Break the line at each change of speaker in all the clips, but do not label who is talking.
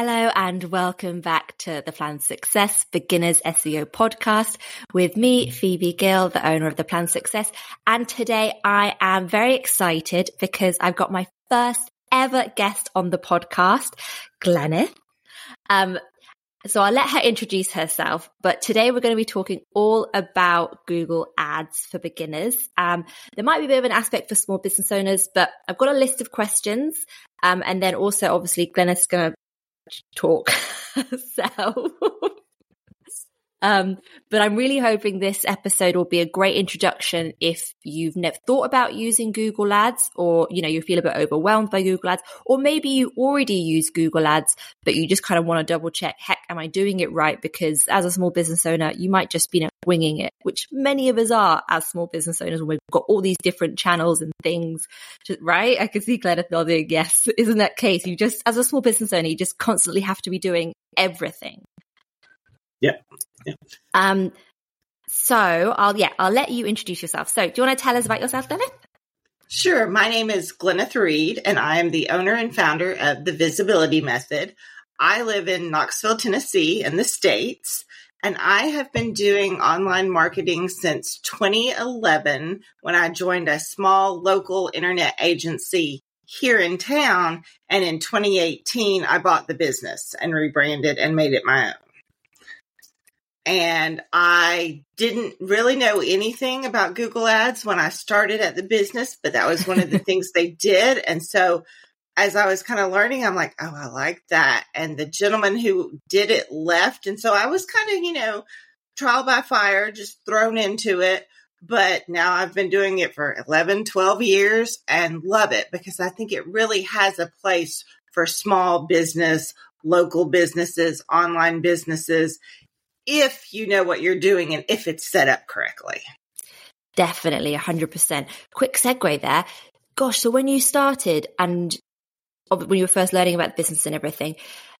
Hello and welcome back to the Plan Success Beginners SEO podcast with me, Phoebe Gill, the owner of the Plan Success. And today I am very excited because I've got my first ever guest on the podcast, Glenneth. Um, so I'll let her introduce herself, but today we're going to be talking all about Google ads for beginners. Um, there might be a bit of an aspect for small business owners, but I've got a list of questions. Um, and then also obviously Glenneth's going to talk. so, um, but I'm really hoping this episode will be a great introduction if you've never thought about using Google Ads or, you know, you feel a bit overwhelmed by Google Ads, or maybe you already use Google Ads, but you just kind of want to double check, heck, am I doing it right? Because as a small business owner, you might just be winging it, which many of us are as small business owners when we've got all these different channels and things, right? I can see Glenneth nodding. Yes. Isn't that case? You just, as a small business owner, you just constantly have to be doing everything.
Yeah. yeah.
Um, so I'll, yeah, I'll let you introduce yourself. So do you want to tell us about yourself, Glenneth?
Sure. My name is Glenneth Reed, and I am the owner and founder of the Visibility Method. I live in Knoxville, Tennessee, in the States, and I have been doing online marketing since 2011 when I joined a small local internet agency here in town. And in 2018, I bought the business and rebranded and made it my own and I didn't really know anything about Google Ads when I started at the business, but that was one of the things they did. And so as I was kind of learning, I'm like, oh, I like that. And the gentleman who did it left. And so I was kind of, you know, trial by fire, just thrown into it. But now I've been doing it for 11, 12 years and love it because I think it really has a place for small business, local businesses, online businesses if you know what you're doing and if it's set up correctly.
Definitely, 100%. Quick segue there. Gosh, so when you started and when you were first learning about business and everything,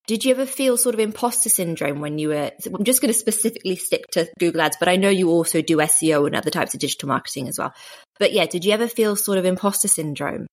did you ever feel sort of imposter syndrome when you were? I'm just going to specifically stick to Google Ads, but I know you also do SEO and other types of digital marketing as well. But yeah, did you ever feel sort of imposter syndrome?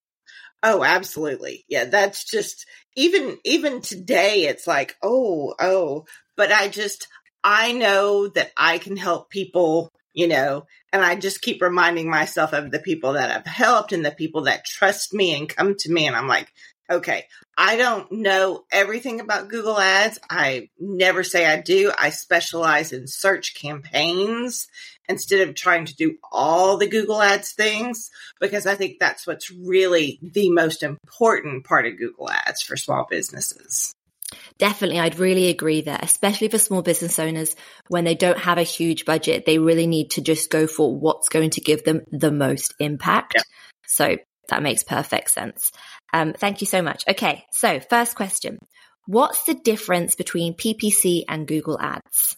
Oh, absolutely. Yeah, that's just even even today it's like, "Oh, oh." But I just I know that I can help people, you know, and I just keep reminding myself of the people that I've helped and the people that trust me and come to me. And I'm like, okay, I don't know everything about Google Ads. I never say I do. I specialize in search campaigns instead of trying to do all the Google Ads things because I think that's what's really the most important part of Google Ads for small businesses.
Definitely, I'd really agree there, especially for small business owners when they don't have a huge budget. They really need to just go for what's going to give them the most impact. Yeah. So that makes perfect sense. Um, thank you so much. Okay, so first question What's the difference between PPC and Google Ads?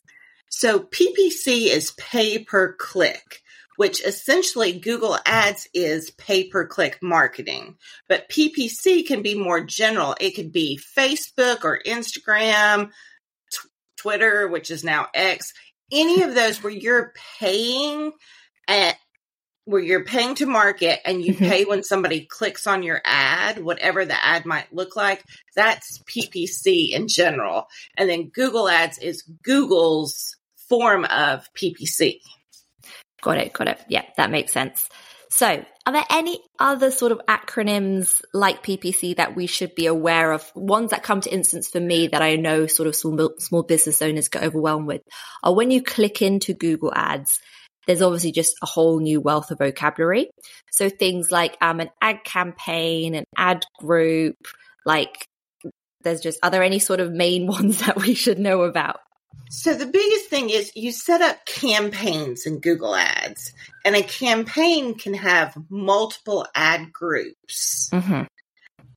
So PPC is pay per click which essentially Google Ads is pay per click marketing. But PPC can be more general. It could be Facebook or Instagram, t- Twitter, which is now X, any of those where you're paying at where you're paying to market and you mm-hmm. pay when somebody clicks on your ad, whatever the ad might look like, that's PPC in general. And then Google Ads is Google's form of PPC.
Got it. Got it. Yeah, that makes sense. So, are there any other sort of acronyms like PPC that we should be aware of? Ones that come to instance for me that I know sort of small, small business owners get overwhelmed with are when you click into Google Ads, there's obviously just a whole new wealth of vocabulary. So things like um, an ad campaign, an ad group, like there's just, are there any sort of main ones that we should know about?
So the biggest thing is you set up campaigns in Google Ads, and a campaign can have multiple ad groups. Mm-hmm.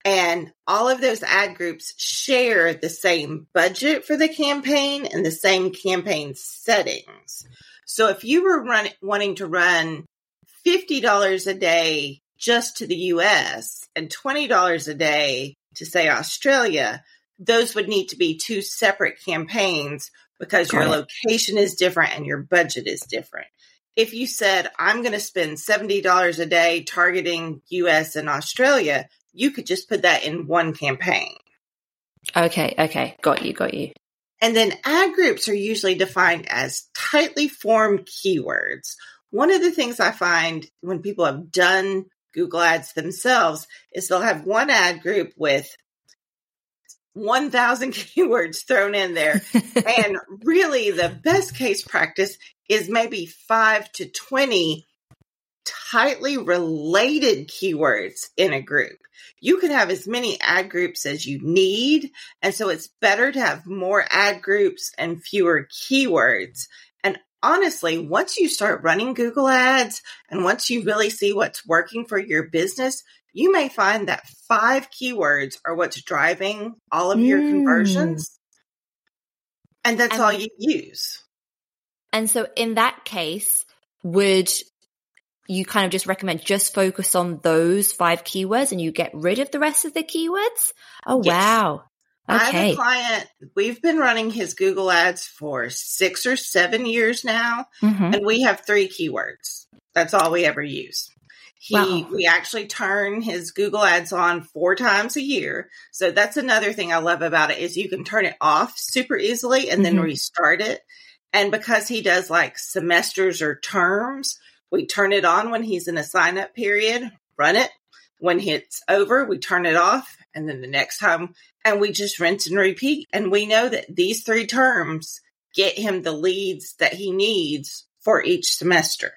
And all of those ad groups share the same budget for the campaign and the same campaign settings. So if you were run, wanting to run $50 a day just to the US and $20 a day to say Australia, those would need to be two separate campaigns because your location is different and your budget is different. If you said, I'm going to spend $70 a day targeting US and Australia, you could just put that in one campaign.
Okay, okay. Got you, got you.
And then ad groups are usually defined as tightly formed keywords. One of the things I find when people have done Google Ads themselves is they'll have one ad group with 1,000 keywords thrown in there. and really, the best case practice is maybe five to 20 tightly related keywords in a group. You can have as many ad groups as you need. And so it's better to have more ad groups and fewer keywords. And honestly, once you start running Google ads and once you really see what's working for your business, you may find that five keywords are what's driving all of mm. your conversions. And that's and, all you use.
And so in that case, would you kind of just recommend just focus on those five keywords and you get rid of the rest of the keywords? Oh, yes. wow.
Okay. I have a client, we've been running his Google ads for six or seven years now, mm-hmm. and we have three keywords. That's all we ever use. He, wow. we actually turn his Google ads on four times a year. So that's another thing I love about it is you can turn it off super easily and mm-hmm. then restart it. And because he does like semesters or terms, we turn it on when he's in a sign up period, run it. When it's over, we turn it off. And then the next time, and we just rinse and repeat. And we know that these three terms get him the leads that he needs for each semester.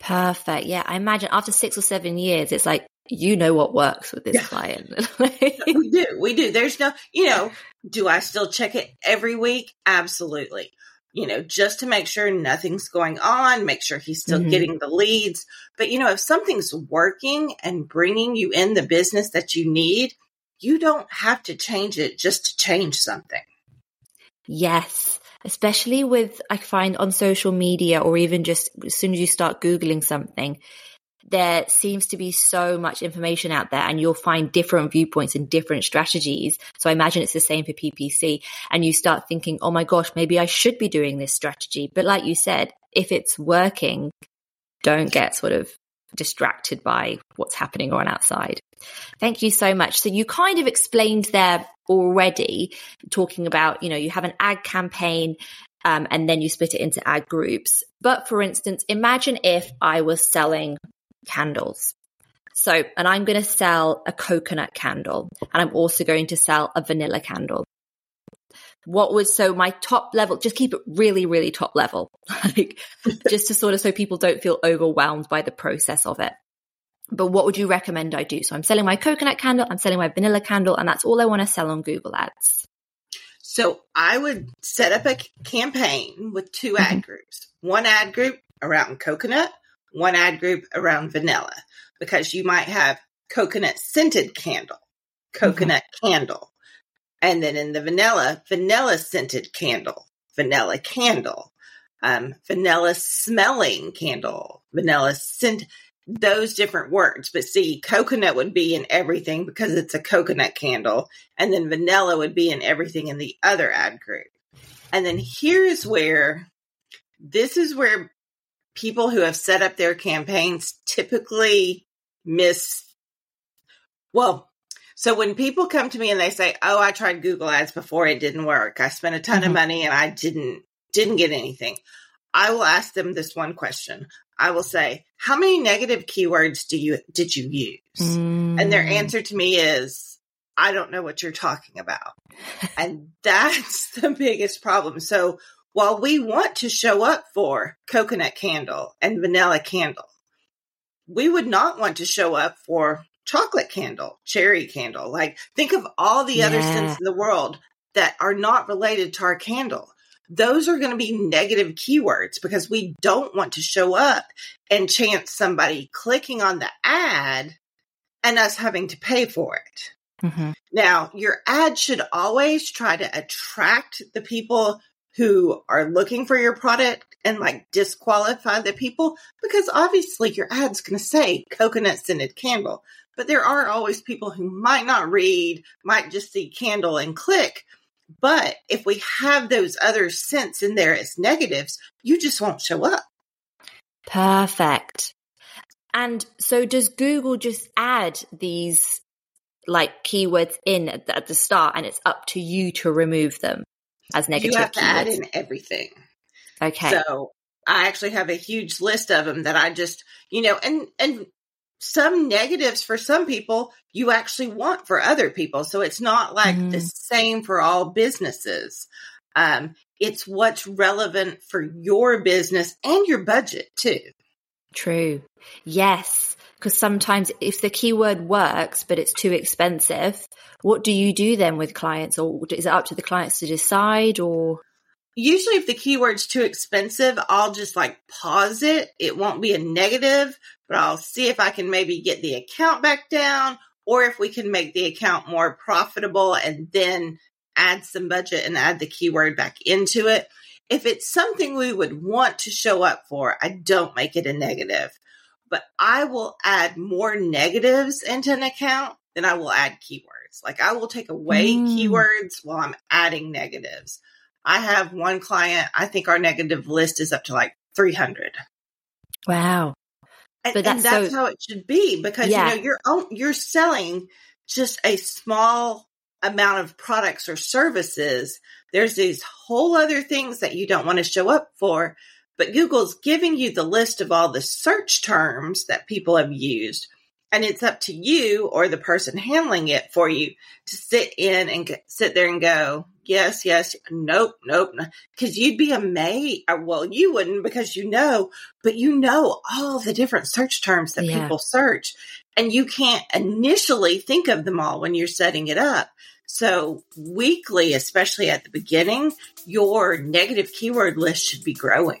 Perfect. Yeah. I imagine after six or seven years, it's like, you know what works with this yeah. client.
we do. We do. There's no, you know, do I still check it every week? Absolutely. You know, just to make sure nothing's going on, make sure he's still mm-hmm. getting the leads. But, you know, if something's working and bringing you in the business that you need, you don't have to change it just to change something.
Yes especially with, I find on social media or even just as soon as you start Googling something, there seems to be so much information out there and you'll find different viewpoints and different strategies. So I imagine it's the same for PPC and you start thinking, Oh my gosh, maybe I should be doing this strategy. But like you said, if it's working, don't get sort of distracted by what's happening on outside. Thank you so much. So you kind of explained there already, talking about, you know, you have an ad campaign um, and then you split it into ad groups. But for instance, imagine if I was selling candles. So, and I'm going to sell a coconut candle and I'm also going to sell a vanilla candle. What was so my top level, just keep it really, really top level, like just to sort of so people don't feel overwhelmed by the process of it. But what would you recommend I do? So I'm selling my coconut candle, I'm selling my vanilla candle, and that's all I want to sell on Google Ads.
So I would set up a campaign with two ad mm-hmm. groups. One ad group around coconut, one ad group around vanilla, because you might have coconut scented candle, coconut mm-hmm. candle. And then in the vanilla, vanilla scented candle, vanilla candle, um, vanilla smelling candle, vanilla scent those different words. But see, coconut would be in everything because it's a coconut candle. And then vanilla would be in everything in the other ad group. And then here's where this is where people who have set up their campaigns typically miss. Well, so when people come to me and they say, "Oh, I tried Google Ads before it didn't work. I spent a ton mm-hmm. of money and I didn't didn't get anything." I will ask them this one question. I will say, "How many negative keywords do you did you use?" Mm. And their mm. answer to me is, "I don't know what you're talking about." and that's the biggest problem. So, while we want to show up for coconut candle and vanilla candle, we would not want to show up for chocolate candle, cherry candle. Like think of all the yeah. other scents in the world that are not related to our candle those are going to be negative keywords because we don't want to show up and chance somebody clicking on the ad and us having to pay for it. Mm-hmm. Now, your ad should always try to attract the people who are looking for your product and like disqualify the people because obviously your ad's going to say coconut scented candle, but there are always people who might not read, might just see candle and click. But if we have those other scents in there as negatives, you just won't show up.
Perfect. And so does Google just add these like keywords in at the, at the start and it's up to you to remove them as negative
you have
keywords.
to add in everything.
Okay.
So I actually have a huge list of them that I just, you know, and, and some negatives for some people you actually want for other people. So it's not like mm. the same for all businesses. Um, it's what's relevant for your business and your budget too.
True. Yes. Because sometimes if the keyword works, but it's too expensive, what do you do then with clients? Or is it up to the clients to decide or?
Usually if the keyword's too expensive, I'll just like pause it. It won't be a negative, but I'll see if I can maybe get the account back down or if we can make the account more profitable and then add some budget and add the keyword back into it. If it's something we would want to show up for, I don't make it a negative. But I will add more negatives into an account than I will add keywords. Like I will take away mm. keywords while I'm adding negatives. I have one client, I think our negative list is up to like 300.
Wow.
And, that's, and that's so, how it should be because yeah. you know you're own, you're selling just a small amount of products or services. There's these whole other things that you don't want to show up for, but Google's giving you the list of all the search terms that people have used. And it's up to you or the person handling it for you to sit in and sit there and go, yes, yes, nope, nope. Because you'd be amazed. Uh, well, you wouldn't because you know, but you know all the different search terms that yeah. people search. And you can't initially think of them all when you're setting it up. So weekly, especially at the beginning, your negative keyword list should be growing.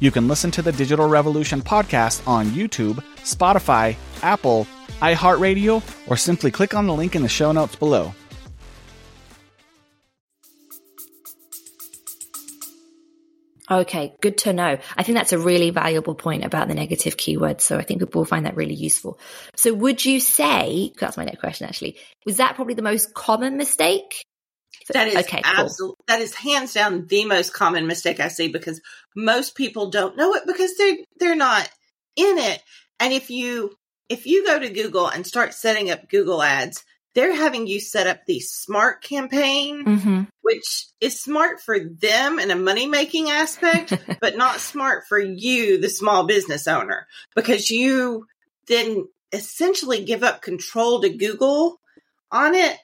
You can listen to the Digital Revolution podcast on YouTube, Spotify, Apple, iHeartRadio, or simply click on the link in the show notes below.
Okay, good to know. I think that's a really valuable point about the negative keywords. So I think people will find that really useful. So would you say, that's my next question actually, was that probably the most common mistake?
That is okay, absolutely, cool. that is hands down the most common mistake I see because most people don't know it because they're, they're not in it. And if you if you go to Google and start setting up Google ads, they're having you set up the smart campaign, mm-hmm. which is smart for them in a money making aspect, but not smart for you, the small business owner, because you then essentially give up control to Google on it.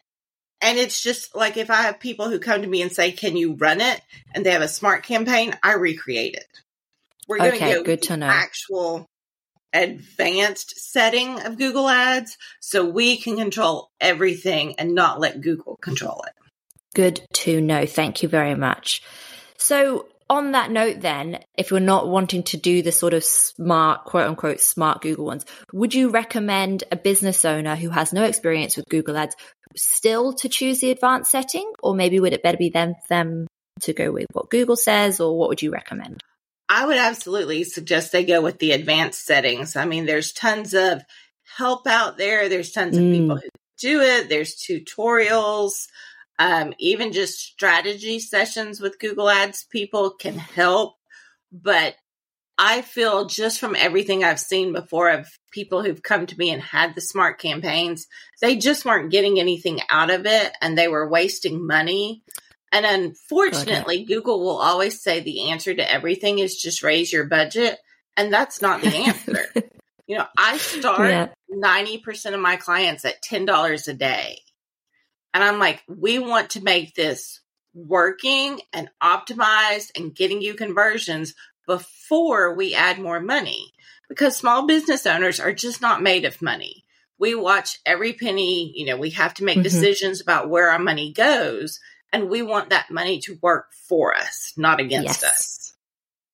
And it's just like if I have people who come to me and say, Can you run it? And they have a smart campaign, I recreate it. We're going
okay,
to go
good to know.
actual advanced setting of Google Ads so we can control everything and not let Google control it.
Good to know. Thank you very much. So, on that note, then, if you're not wanting to do the sort of smart, quote unquote, smart Google ones, would you recommend a business owner who has no experience with Google Ads still to choose the advanced setting? Or maybe would it better be them, them to go with what Google says, or what would you recommend?
I would absolutely suggest they go with the advanced settings. I mean, there's tons of help out there. There's tons mm. of people mm. who do it. There's tutorials. Um, even just strategy sessions with Google Ads people can help. But I feel just from everything I've seen before of people who've come to me and had the smart campaigns, they just weren't getting anything out of it and they were wasting money. And unfortunately, okay. Google will always say the answer to everything is just raise your budget. And that's not the answer. you know, I start yeah. 90% of my clients at $10 a day. And I'm like, we want to make this working and optimized and getting you conversions before we add more money because small business owners are just not made of money. We watch every penny, you know, we have to make mm-hmm. decisions about where our money goes. And we want that money to work for us, not against yes. us.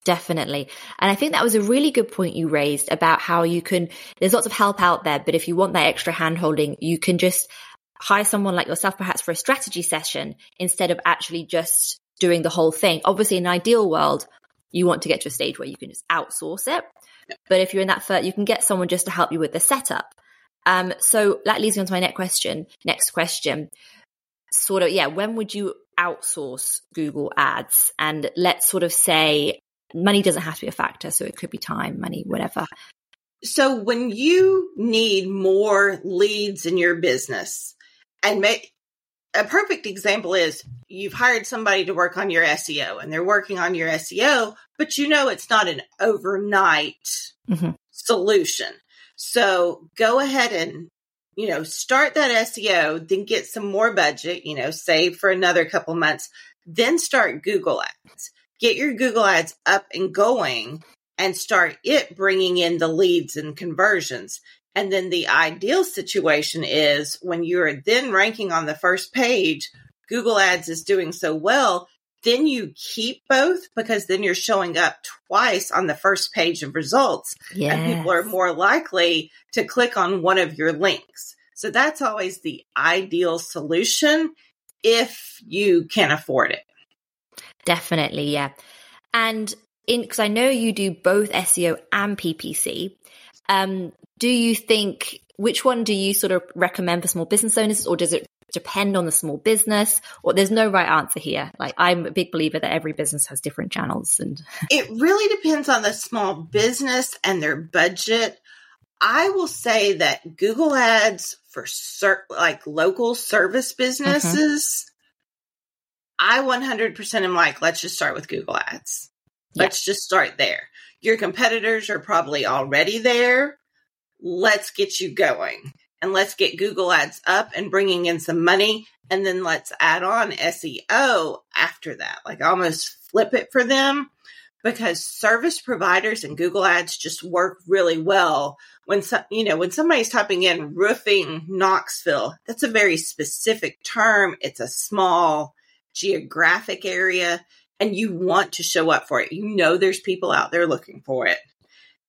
Definitely. And I think that was a really good point you raised about how you can, there's lots of help out there, but if you want that extra hand holding, you can just hire someone like yourself perhaps for a strategy session instead of actually just doing the whole thing. Obviously, in an ideal world, you want to get to a stage where you can just outsource it. But if you're in that first, you can get someone just to help you with the setup. Um, so that leads me on to my next question. Next question, sort of, yeah, when would you outsource Google Ads? And let's sort of say money doesn't have to be a factor, so it could be time, money, whatever.
So when you need more leads in your business, and make a perfect example is you've hired somebody to work on your SEO and they're working on your SEO, but you know it's not an overnight mm-hmm. solution. So go ahead and, you know, start that SEO, then get some more budget, you know, save for another couple months, then start Google Ads. Get your Google Ads up and going and start it bringing in the leads and conversions. And then the ideal situation is when you're then ranking on the first page, Google Ads is doing so well, then you keep both because then you're showing up twice on the first page of results. Yes. And people are more likely to click on one of your links. So that's always the ideal solution if you can afford it.
Definitely, yeah. And in because I know you do both SEO and PPC. Um, do you think which one do you sort of recommend for small business owners, or does it depend on the small business? Or there's no right answer here. Like I'm a big believer that every business has different channels, and
it really depends on the small business and their budget. I will say that Google Ads for like local service mm-hmm. businesses. Mm-hmm. I 100% am like, let's just start with Google Ads. Let's just start there. Your competitors are probably already there. Let's get you going and let's get Google ads up and bringing in some money. And then let's add on SEO after that, like almost flip it for them because service providers and Google ads just work really well when some, you know, when somebody's typing in roofing Knoxville, that's a very specific term. It's a small geographic area and you want to show up for it. You know, there's people out there looking for it.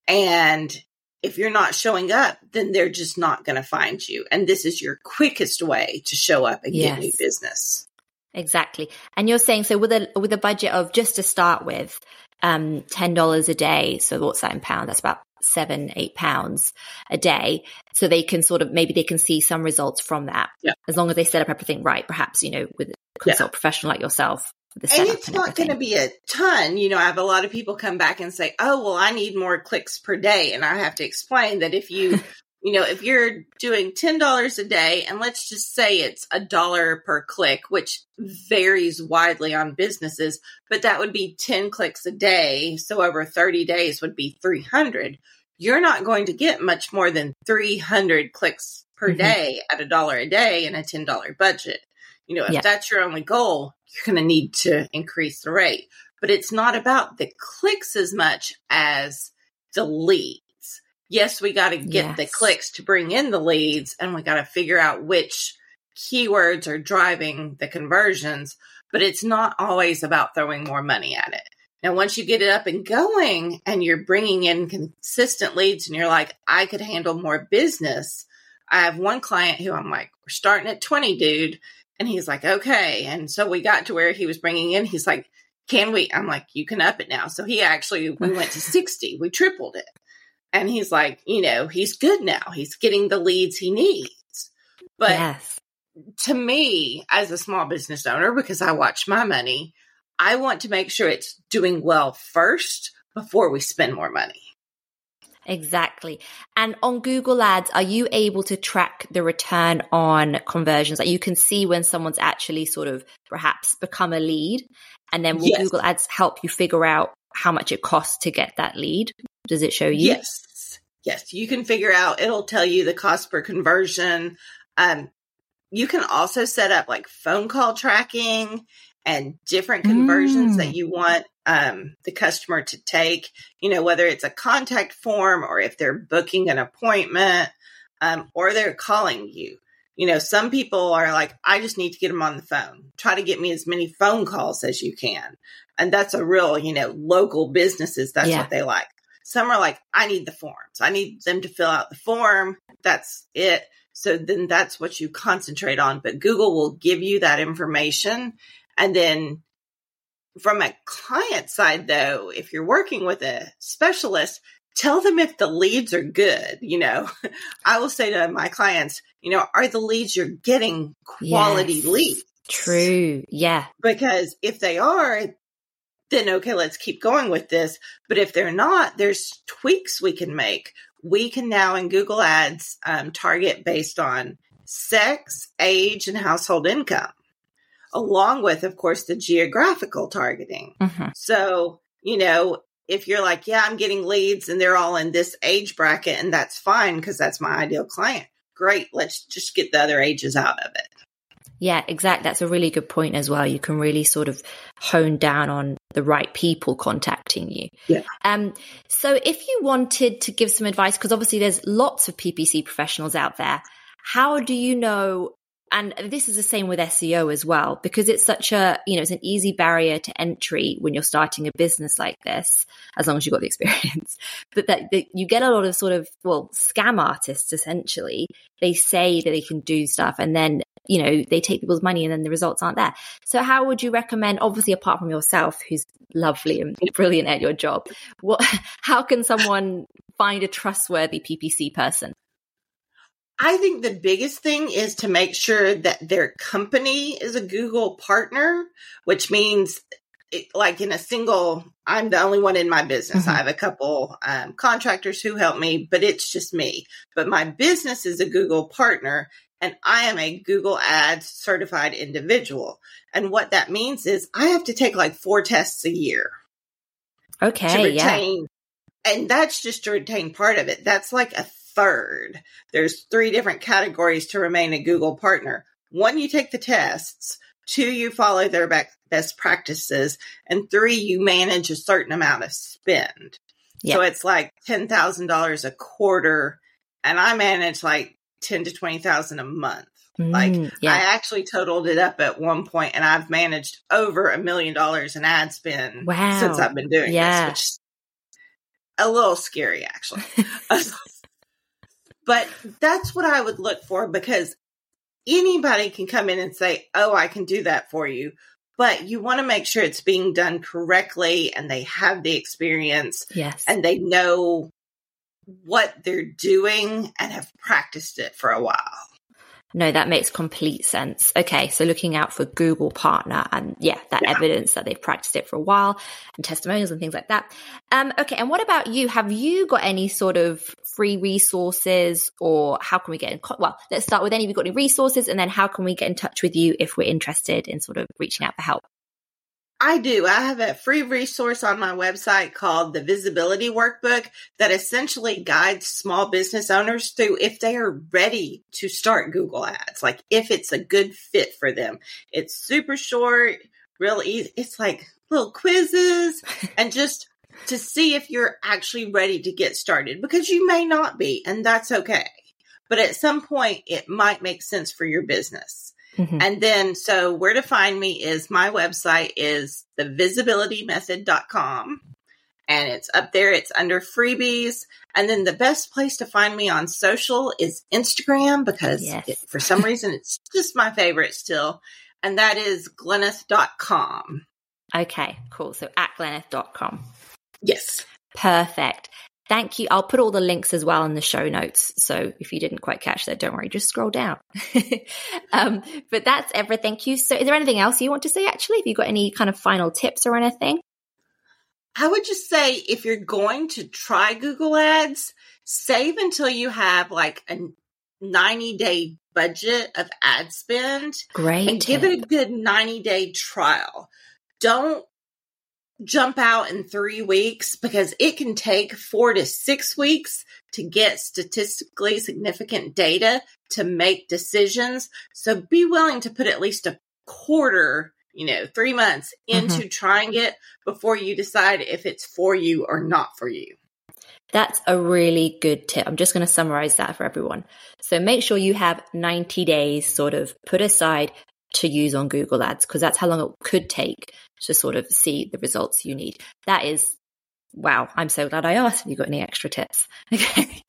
And if you're not showing up, then they're just not going to find you. And this is your quickest way to show up and yes. get new business.
Exactly. And you're saying so with a with a budget of just to start with, um, ten dollars a day. So what's that in pounds? That's about seven, eight pounds a day. So they can sort of maybe they can see some results from that.
Yeah.
As long as they set up everything right, perhaps, you know, with a consult yeah. professional like yourself
and it's and not going to be a ton. You know, I have a lot of people come back and say, "Oh, well, I need more clicks per day," and I have to explain that if you, you know, if you're doing ten dollars a day, and let's just say it's a dollar per click, which varies widely on businesses, but that would be ten clicks a day. So over thirty days would be three hundred. You're not going to get much more than three hundred clicks per mm-hmm. day at a dollar a day in a ten dollar budget. You know, if yeah. that's your only goal, you're going to need to increase the rate. But it's not about the clicks as much as the leads. Yes, we got to get yes. the clicks to bring in the leads and we got to figure out which keywords are driving the conversions, but it's not always about throwing more money at it. Now, once you get it up and going and you're bringing in consistent leads and you're like, I could handle more business. I have one client who I'm like, we're starting at 20, dude. And he's like, okay. And so we got to where he was bringing in. He's like, can we? I'm like, you can up it now. So he actually, we went to 60. We tripled it. And he's like, you know, he's good now. He's getting the leads he needs. But yes. to me, as a small business owner, because I watch my money, I want to make sure it's doing well first before we spend more money.
Exactly. And on Google Ads, are you able to track the return on conversions? Like you can see when someone's actually sort of perhaps become a lead. And then will yes. Google Ads help you figure out how much it costs to get that lead? Does it show you?
Yes. Yes. You can figure out, it'll tell you the cost per conversion. Um, you can also set up like phone call tracking and different conversions mm. that you want um, the customer to take, you know, whether it's a contact form or if they're booking an appointment um, or they're calling you. You know, some people are like, I just need to get them on the phone. Try to get me as many phone calls as you can. And that's a real, you know, local businesses, that's yeah. what they like. Some are like, I need the forms. I need them to fill out the form. That's it. So then that's what you concentrate on. But Google will give you that information. And then from a client side, though, if you're working with a specialist, tell them if the leads are good. You know, I will say to my clients, you know, are the leads you're getting quality yes, leads?
True. Yeah.
Because if they are, then okay, let's keep going with this. But if they're not, there's tweaks we can make. We can now in Google Ads um, target based on sex, age, and household income, along with, of course, the geographical targeting. Mm-hmm. So, you know, if you're like, yeah, I'm getting leads and they're all in this age bracket, and that's fine because that's my ideal client. Great. Let's just get the other ages out of it.
Yeah, exactly. That's a really good point as well. You can really sort of hone down on the right people contacting you.
Yeah.
Um, so if you wanted to give some advice, because obviously there's lots of PPC professionals out there, how do you know? And this is the same with SEO as well, because it's such a, you know, it's an easy barrier to entry when you're starting a business like this, as long as you've got the experience. But that, that you get a lot of sort of, well, scam artists essentially. They say that they can do stuff and then you know, they take people's money and then the results aren't there. So how would you recommend, obviously apart from yourself, who's lovely and brilliant at your job, what, how can someone find a trustworthy PPC person?
I think the biggest thing is to make sure that their company is a Google partner, which means it, like in a single, I'm the only one in my business. Mm-hmm. I have a couple um, contractors who help me, but it's just me. But my business is a Google partner and I am a Google Ads certified individual. And what that means is I have to take like four tests a year.
Okay. To retain,
yeah. And that's just to retain part of it. That's like a third. There's three different categories to remain a Google partner. One, you take the tests. Two, you follow their best practices. And three, you manage a certain amount of spend. Yeah. So it's like $10,000 a quarter. And I manage like ten to twenty thousand a month. Mm, like yeah. I actually totaled it up at one point, and I've managed over a million dollars in ad spend wow. since I've been doing yeah. this, which is a little scary actually. but that's what I would look for because anybody can come in and say, "Oh, I can do that for you." But you want to make sure it's being done correctly and they have the experience.
Yes.
And they know what they're doing and have practiced it for a while.
No, that makes complete sense. Okay, so looking out for Google partner and yeah, that yeah. evidence that they've practiced it for a while and testimonials and things like that. Um, okay, and what about you? Have you got any sort of free resources or how can we get in? Co- well, let's start with any. We've got any resources and then how can we get in touch with you if we're interested in sort of reaching out for help?
I do. I have a free resource on my website called the Visibility Workbook that essentially guides small business owners through if they are ready to start Google Ads, like if it's a good fit for them. It's super short, real easy. It's like little quizzes and just to see if you're actually ready to get started because you may not be, and that's okay. But at some point, it might make sense for your business. Mm-hmm. And then, so where to find me is my website is thevisibilitymethod.com and it's up there. It's under freebies. And then the best place to find me on social is Instagram because yes. it, for some reason it's just my favorite still. And that is glenneth.com.
Okay, cool. So at glenneth.com.
Yes.
Perfect. Thank you. I'll put all the links as well in the show notes. So if you didn't quite catch that, don't worry, just scroll down. um, but that's everything. Thank you. So is there anything else you want to say actually? Have you got any kind of final tips or anything?
I would just say if you're going to try Google Ads, save until you have like a 90 day budget of ad spend.
Great.
And tip. give it a good 90 day trial. Don't jump out in three weeks because it can take four to six weeks to get statistically significant data to make decisions. So be willing to put at least a quarter, you know, three months into mm-hmm. trying it before you decide if it's for you or not for you.
That's a really good tip. I'm just going to summarize that for everyone. So make sure you have 90 days sort of put aside to use on Google Ads because that's how long it could take to sort of see the results you need. That is, wow, I'm so glad I asked. Have you got any extra tips? Okay.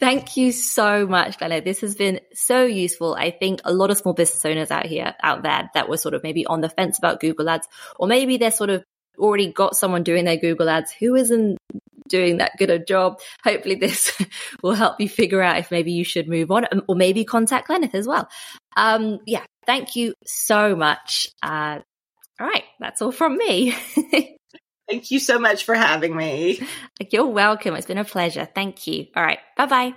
Thank you so much, Glenna. This has been so useful. I think a lot of small business owners out here, out there that were sort of maybe on the fence about Google ads, or maybe they're sort of already got someone doing their Google ads who isn't doing that good a job. Hopefully this will help you figure out if maybe you should move on or maybe contact Glenneth as well. Um, yeah, thank you so much. Uh, all right, that's all from me.
Thank you so much for having me.
You're welcome. It's been a pleasure. Thank you. All right. Bye bye.